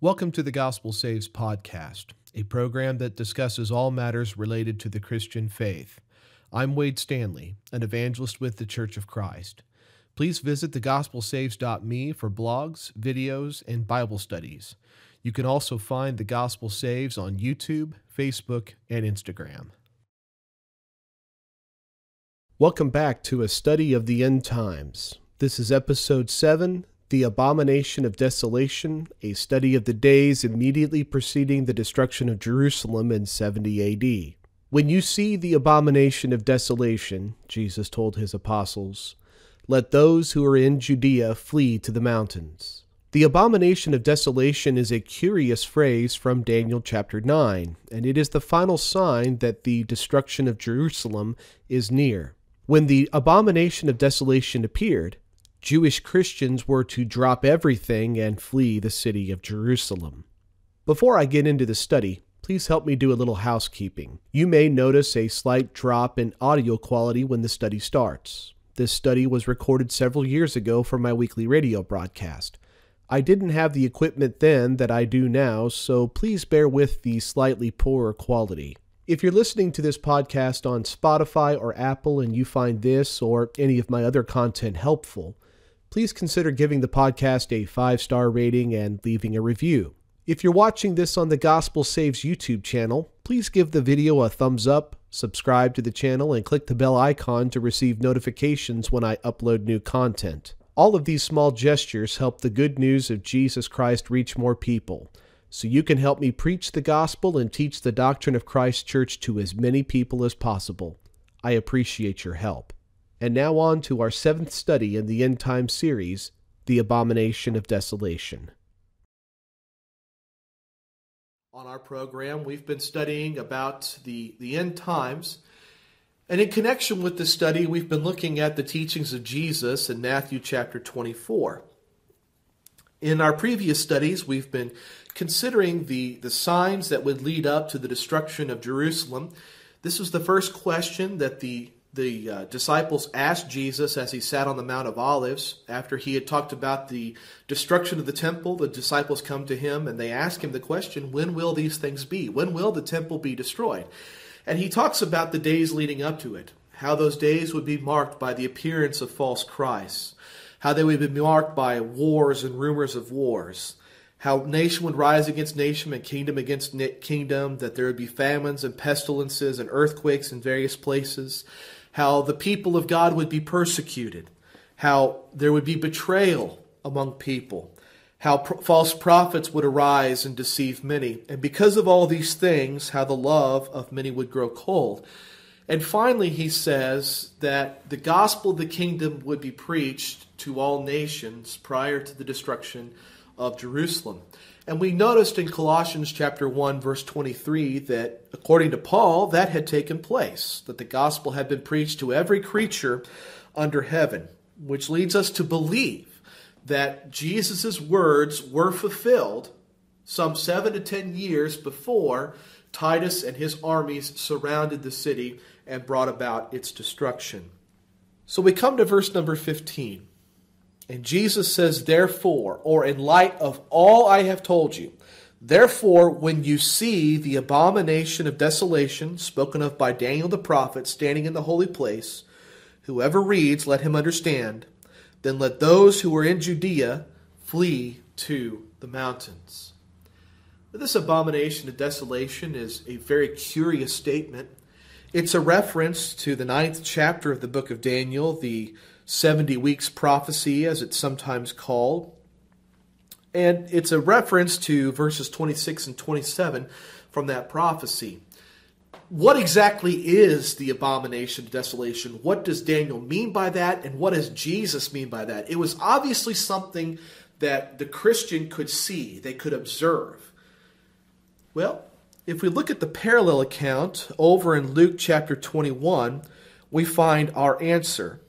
Welcome to the Gospel Saves podcast, a program that discusses all matters related to the Christian faith. I'm Wade Stanley, an evangelist with the Church of Christ. Please visit thegospelsaves.me for blogs, videos, and Bible studies. You can also find the Gospel Saves on YouTube, Facebook, and Instagram. Welcome back to a study of the end times. This is episode 7 The Abomination of Desolation, a study of the days immediately preceding the destruction of Jerusalem in 70 AD. When you see the abomination of desolation, Jesus told his apostles, let those who are in Judea flee to the mountains. The abomination of desolation is a curious phrase from Daniel chapter 9, and it is the final sign that the destruction of Jerusalem is near. When the abomination of desolation appeared, Jewish Christians were to drop everything and flee the city of Jerusalem. Before I get into the study, please help me do a little housekeeping. You may notice a slight drop in audio quality when the study starts. This study was recorded several years ago for my weekly radio broadcast. I didn't have the equipment then that I do now, so please bear with the slightly poorer quality. If you're listening to this podcast on Spotify or Apple and you find this or any of my other content helpful, please consider giving the podcast a five star rating and leaving a review. If you're watching this on the Gospel Saves YouTube channel, please give the video a thumbs up, subscribe to the channel, and click the bell icon to receive notifications when I upload new content. All of these small gestures help the good news of Jesus Christ reach more people so you can help me preach the gospel and teach the doctrine of Christ Church to as many people as possible. I appreciate your help. And now on to our seventh study in the End Time series, The Abomination of Desolation. On our program, we've been studying about the, the end times. And in connection with this study, we've been looking at the teachings of Jesus in Matthew chapter 24. In our previous studies, we've been considering the, the signs that would lead up to the destruction of Jerusalem. This was the first question that the, the uh, disciples asked Jesus as he sat on the Mount of Olives. After he had talked about the destruction of the temple, the disciples come to him and they ask him the question, When will these things be? When will the temple be destroyed? And he talks about the days leading up to it, how those days would be marked by the appearance of false Christs how they would be marked by wars and rumors of wars, how nation would rise against nation and kingdom against kingdom, that there would be famines and pestilences and earthquakes in various places, how the people of God would be persecuted, how there would be betrayal among people, how false prophets would arise and deceive many, and because of all these things, how the love of many would grow cold. And finally, he says that the gospel of the kingdom would be preached to all nations prior to the destruction of Jerusalem. And we noticed in Colossians chapter 1 verse 23 that according to Paul that had taken place, that the gospel had been preached to every creature under heaven, which leads us to believe that Jesus' words were fulfilled some 7 to 10 years before Titus and his armies surrounded the city and brought about its destruction. So we come to verse number 15. And Jesus says, Therefore, or in light of all I have told you, therefore, when you see the abomination of desolation spoken of by Daniel the prophet standing in the holy place, whoever reads, let him understand. Then let those who are in Judea flee to the mountains. This abomination of desolation is a very curious statement. It's a reference to the ninth chapter of the book of Daniel, the 70 weeks prophecy, as it's sometimes called. And it's a reference to verses 26 and 27 from that prophecy. What exactly is the abomination of desolation? What does Daniel mean by that? And what does Jesus mean by that? It was obviously something that the Christian could see, they could observe. Well, if we look at the parallel account over in Luke chapter 21, we find our answer.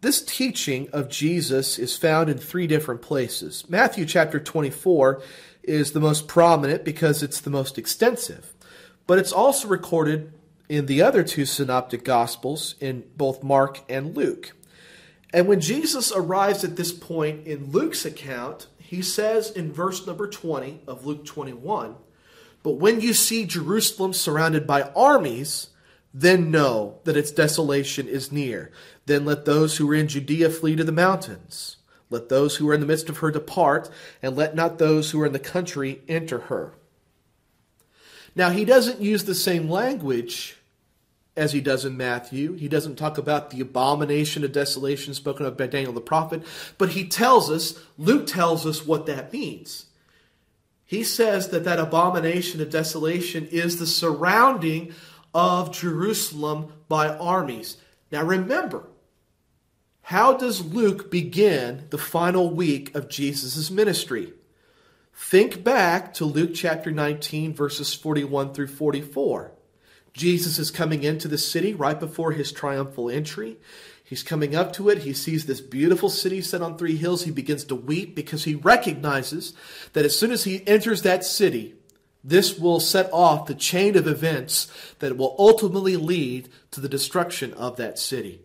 This teaching of Jesus is found in three different places. Matthew chapter 24 is the most prominent because it's the most extensive, but it's also recorded in the other two synoptic gospels in both Mark and Luke. And when Jesus arrives at this point in Luke's account, he says in verse number 20 of Luke 21 But when you see Jerusalem surrounded by armies, then know that its desolation is near. Then let those who are in Judea flee to the mountains. Let those who are in the midst of her depart, and let not those who are in the country enter her. Now, he doesn't use the same language as he does in Matthew. He doesn't talk about the abomination of desolation spoken of by Daniel the prophet, but he tells us, Luke tells us what that means. He says that that abomination of desolation is the surrounding of Jerusalem by armies. Now remember, how does Luke begin the final week of Jesus' ministry? Think back to Luke chapter 19, verses 41 through 44. Jesus is coming into the city right before his triumphal entry. He's coming up to it. He sees this beautiful city set on three hills. He begins to weep because he recognizes that as soon as he enters that city, this will set off the chain of events that will ultimately lead to the destruction of that city.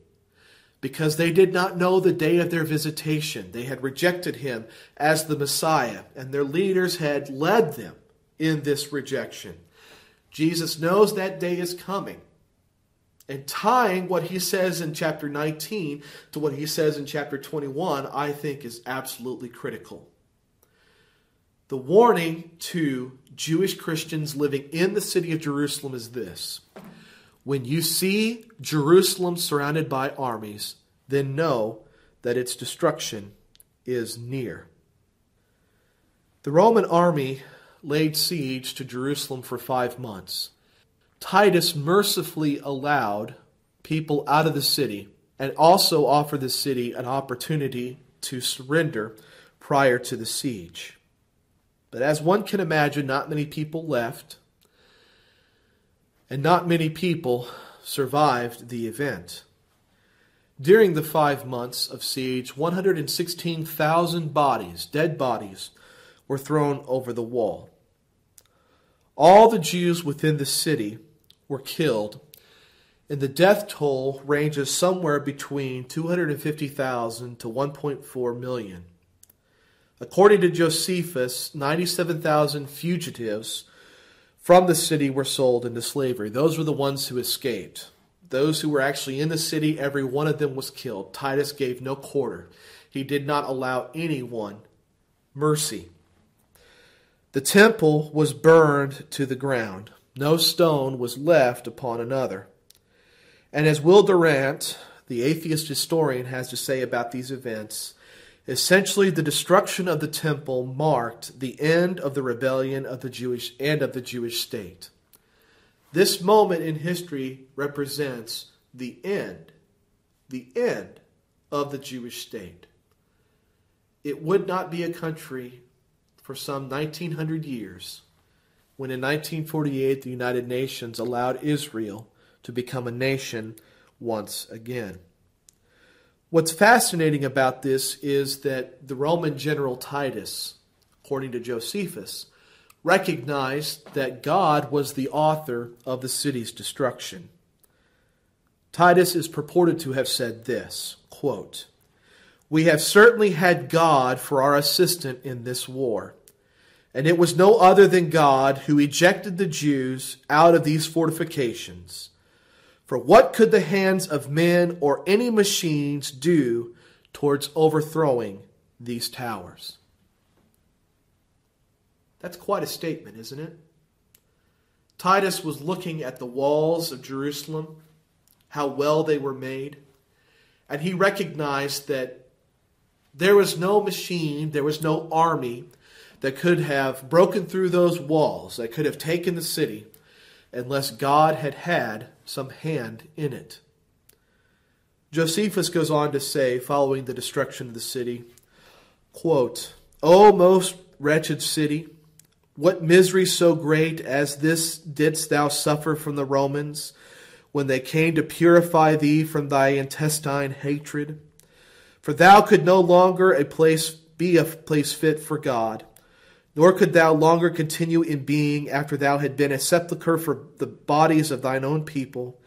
Because they did not know the day of their visitation. They had rejected him as the Messiah, and their leaders had led them in this rejection. Jesus knows that day is coming. And tying what he says in chapter 19 to what he says in chapter 21, I think is absolutely critical. The warning to Jewish Christians living in the city of Jerusalem is this When you see Jerusalem surrounded by armies, then know that its destruction is near. The Roman army laid siege to Jerusalem for five months. Titus mercifully allowed people out of the city and also offered the city an opportunity to surrender prior to the siege. But as one can imagine, not many people left, and not many people survived the event. During the five months of siege, 116,000 bodies, dead bodies, were thrown over the wall. All the Jews within the city were killed, and the death toll ranges somewhere between 250,000 to 1.4 million. According to Josephus, 97,000 fugitives from the city were sold into slavery. Those were the ones who escaped. Those who were actually in the city, every one of them was killed. Titus gave no quarter. He did not allow anyone mercy. The temple was burned to the ground. No stone was left upon another. And as Will Durant, the atheist historian, has to say about these events, essentially the destruction of the temple marked the end of the rebellion of the Jewish and of the Jewish state. This moment in history represents the end, the end of the Jewish state. It would not be a country for some 1900 years when in 1948 the United Nations allowed Israel to become a nation once again. What's fascinating about this is that the Roman general Titus, according to Josephus, recognized that God was the author of the city's destruction. Titus is purported to have said this quote, We have certainly had God for our assistant in this war and it was no other than God who ejected the Jews out of these fortifications. For what could the hands of men or any machines do towards overthrowing these towers? That's quite a statement, isn't it? Titus was looking at the walls of Jerusalem, how well they were made, and he recognized that there was no machine, there was no army that could have broken through those walls, that could have taken the city, unless God had had some hand in it. Josephus goes on to say, following the destruction of the city, quote, O most wretched city, what misery so great as this didst thou suffer from the Romans when they came to purify thee from thy intestine hatred? For thou could no longer a place be a place fit for God nor could thou longer continue in being after thou had been a sepulchre for the bodies of thine own people,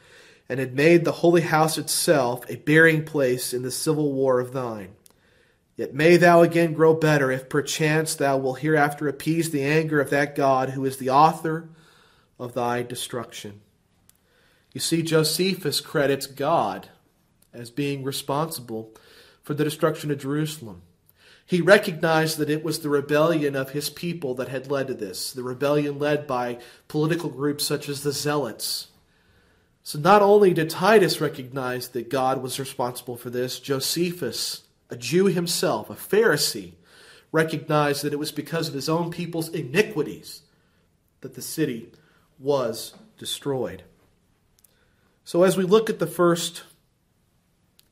and had made the holy house itself a burying place in the civil war of thine. Yet may thou again grow better, if perchance thou wilt hereafter appease the anger of that God who is the author of thy destruction. You see, Josephus credits God as being responsible for the destruction of Jerusalem. He recognized that it was the rebellion of his people that had led to this, the rebellion led by political groups such as the Zealots. So not only did Titus recognize that God was responsible for this, Josephus, a Jew himself, a Pharisee, recognized that it was because of his own people's iniquities that the city was destroyed. So as we look at the first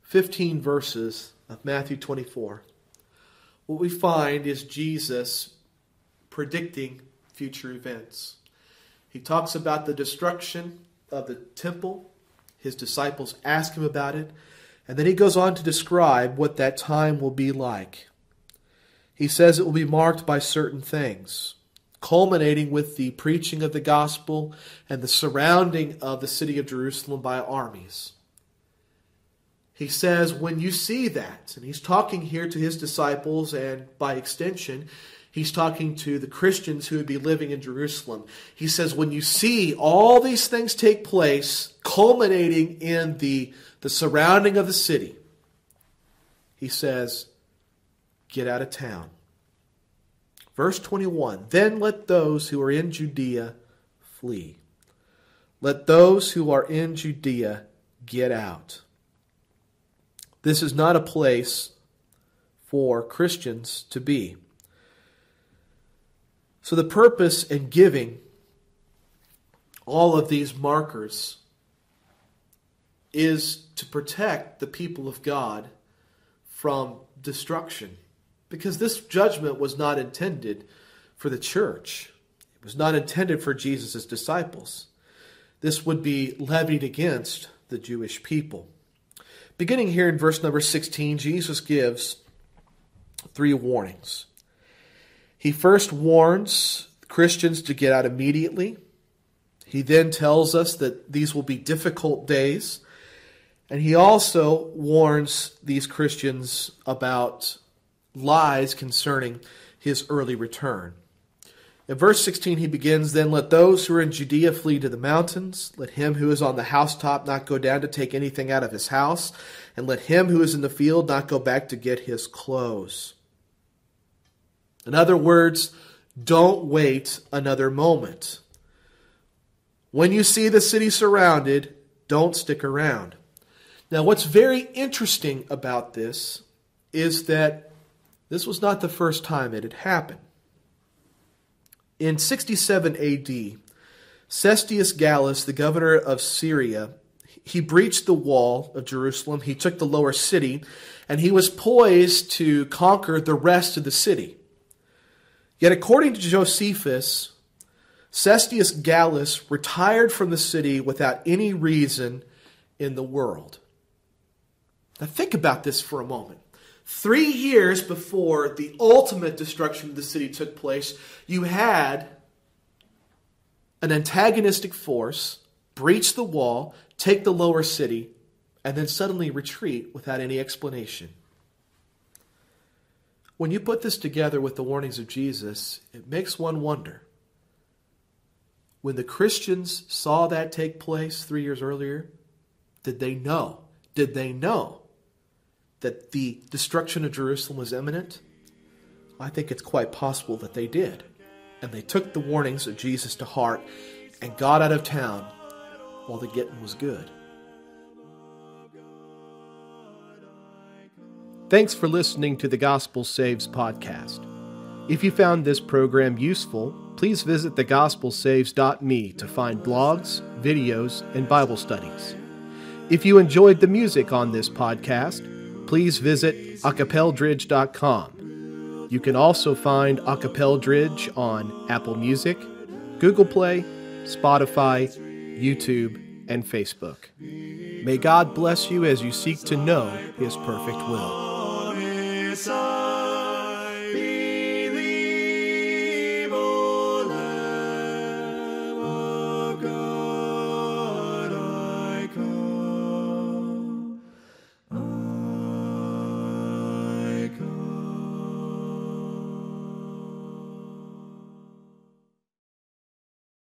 15 verses of Matthew 24, what we find is Jesus predicting future events. He talks about the destruction of the temple. His disciples ask him about it. And then he goes on to describe what that time will be like. He says it will be marked by certain things, culminating with the preaching of the gospel and the surrounding of the city of Jerusalem by armies. He says, when you see that, and he's talking here to his disciples, and by extension, he's talking to the Christians who would be living in Jerusalem. He says, when you see all these things take place, culminating in the, the surrounding of the city, he says, get out of town. Verse 21 Then let those who are in Judea flee. Let those who are in Judea get out. This is not a place for Christians to be. So, the purpose in giving all of these markers is to protect the people of God from destruction. Because this judgment was not intended for the church, it was not intended for Jesus' disciples. This would be levied against the Jewish people. Beginning here in verse number 16, Jesus gives three warnings. He first warns Christians to get out immediately. He then tells us that these will be difficult days. And he also warns these Christians about lies concerning his early return. In verse 16, he begins Then let those who are in Judea flee to the mountains. Let him who is on the housetop not go down to take anything out of his house. And let him who is in the field not go back to get his clothes. In other words, don't wait another moment. When you see the city surrounded, don't stick around. Now, what's very interesting about this is that this was not the first time it had happened. In 67 AD, Cestius Gallus, the governor of Syria, he breached the wall of Jerusalem. He took the lower city, and he was poised to conquer the rest of the city. Yet, according to Josephus, Cestius Gallus retired from the city without any reason in the world. Now, think about this for a moment. Three years before the ultimate destruction of the city took place, you had an antagonistic force breach the wall, take the lower city, and then suddenly retreat without any explanation. When you put this together with the warnings of Jesus, it makes one wonder. When the Christians saw that take place three years earlier, did they know? Did they know that the destruction of Jerusalem was imminent? I think it's quite possible that they did. And they took the warnings of Jesus to heart and got out of town while the getting was good. Thanks for listening to the Gospel Saves podcast. If you found this program useful, please visit thegospelsaves.me to find blogs, videos, and Bible studies. If you enjoyed the music on this podcast, please visit acappeldridge.com. You can also find Acappeldridge on Apple Music, Google Play, Spotify, YouTube, and Facebook. May God bless you as you seek to know His perfect will.